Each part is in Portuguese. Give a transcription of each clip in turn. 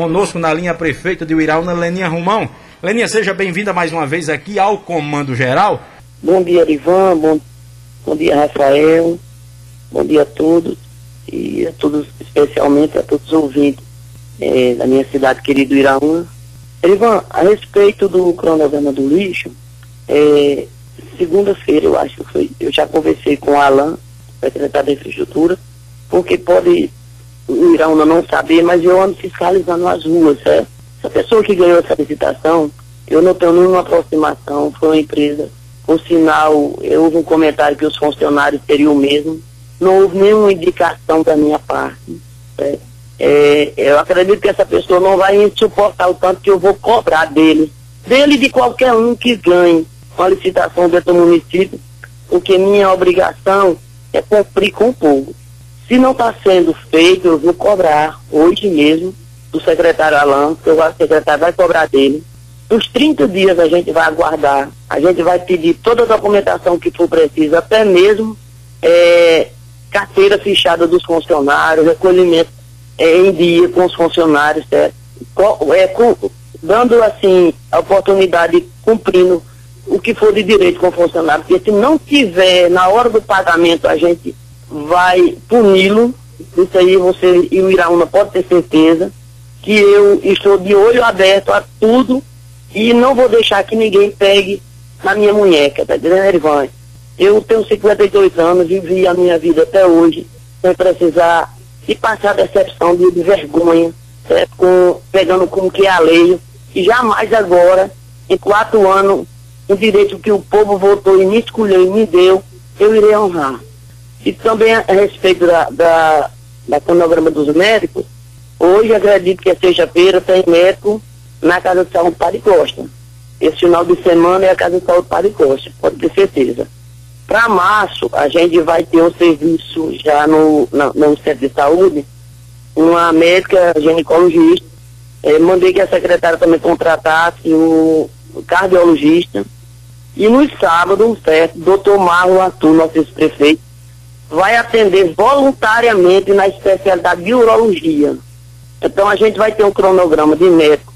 conosco na linha prefeita de Uiraúna, Leninha Romão. Leninha, seja bem-vinda mais uma vez aqui ao Comando Geral. Bom dia, Ivan, bom, bom dia, Rafael, bom dia a todos e a todos, especialmente a todos os ouvintes é, da minha cidade querida Iraúna. Ivan, a respeito do cronograma do lixo, é, segunda-feira, eu acho que foi, eu já conversei com o Alan, secretário da Infraestrutura, porque pode o Iraúna não saber, mas eu ando fiscalizando as ruas, certo? Essa pessoa que ganhou essa licitação, eu não tenho nenhuma aproximação, foi uma empresa. Por sinal, houve um comentário que os funcionários teriam o mesmo. Não houve nenhuma indicação da minha parte. Certo? É, eu acredito que essa pessoa não vai suportar o tanto que eu vou cobrar dele. Dele e de qualquer um que ganhe uma licitação dentro do município, porque minha obrigação é cumprir com o povo. Se não está sendo feito, eu vou cobrar hoje mesmo do secretário Alain, que o secretário vai cobrar dele. Nos 30 dias a gente vai aguardar, a gente vai pedir toda a documentação que for preciso, até mesmo é, carteira fechada dos funcionários, recolhimento é, em dia com os funcionários, certo? É, com, dando assim a oportunidade, cumprindo o que for de direito com o funcionário, porque se não tiver na hora do pagamento, a gente vai puni-lo. Isso aí você e o Iraúna pode ter certeza que eu estou de olho aberto a tudo e não vou deixar que ninguém pegue na minha munheca, tá entendendo, Erivan? Eu tenho 52 anos, vivi a minha vida até hoje, sem precisar de passar decepção, de, vergonha, certo? Com, pegando como que é alheio, e jamais agora, em quatro anos, o direito que o povo votou e me escolheu e me deu, eu irei honrar. E também a, respeito da, da, da cronograma dos médicos, hoje acredito que é sexta-feira tem médico na Casa de Saúde Padre Costa. Esse final de semana é a Casa de Saúde Padre Costa, pode ter certeza. Para março, a gente vai ter um serviço já no, no, no centro de saúde, uma médica ginecologista. É, mandei que a secretária também contratasse o, cardiologista. E no sábado, certo, doutor Marlon Arthur, nosso prefeito, vai atender voluntariamente na especialidade de urologia. Então a gente vai ter um cronograma de médico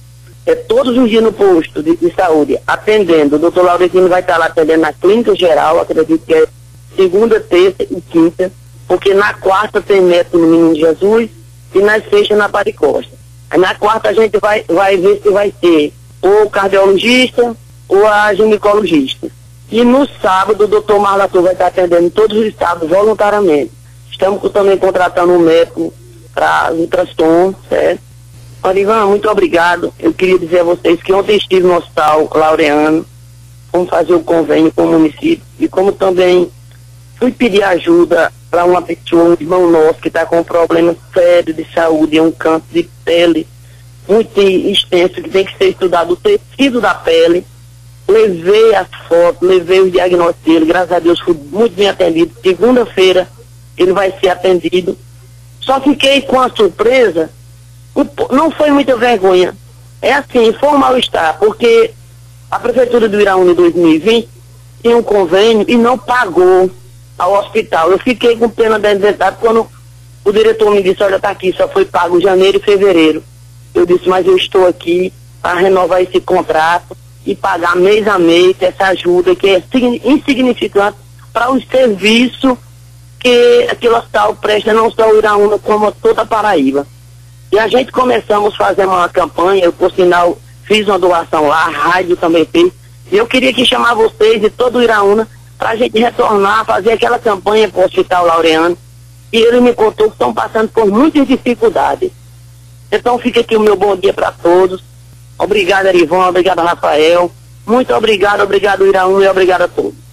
é, todos os dias no posto de, de saúde, atendendo. O doutor Laurentino vai estar lá atendendo na clínica geral, acredito que é segunda, terça e quinta, porque na quarta tem médico no Menino Jesus e na sexta na Paricosta. Na quarta a gente vai, vai ver se vai ser ou cardiologista ou a ginecologista. E no sábado, o doutor Marlatur vai estar atendendo todos os estados voluntariamente. Estamos também contratando um médico para ultrassom, certo? Orivan, muito obrigado. Eu queria dizer a vocês que ontem estive no Hospital Laureano, fomos fazer o convênio com o município e como também fui pedir ajuda para uma pessoa, um irmão nosso que está com um problema sério de saúde, é um câncer de pele muito extenso, que tem que ser estudado o tecido da pele levei as fotos, levei os diagnósticos dele, graças a Deus fui muito bem atendido. Segunda-feira ele vai ser atendido. Só fiquei com a surpresa, não foi muita vergonha. É assim, foi um mal-estar, porque a Prefeitura do Iraúna em 2020 tinha um convênio e não pagou ao hospital. Eu fiquei com pena da identidade quando o diretor me disse, olha, tá aqui, só foi pago janeiro e fevereiro. Eu disse, mas eu estou aqui para renovar esse contrato e pagar mês a mês essa ajuda que é insignificante para o serviço que aquele hospital presta não só o Iraúna, como toda a Paraíba. E a gente começamos fazer uma campanha, eu por sinal fiz uma doação lá, a rádio também fez. E eu queria que chamar vocês e todo o Iraúna para a gente retornar, fazer aquela campanha para o Hospital Laureano. E ele me contou que estão passando por muitas dificuldades. Então fica aqui o meu bom dia para todos Obrigado, Arivon. Obrigado, Rafael. Muito obrigado, obrigado, Iraúna, e obrigado a todos.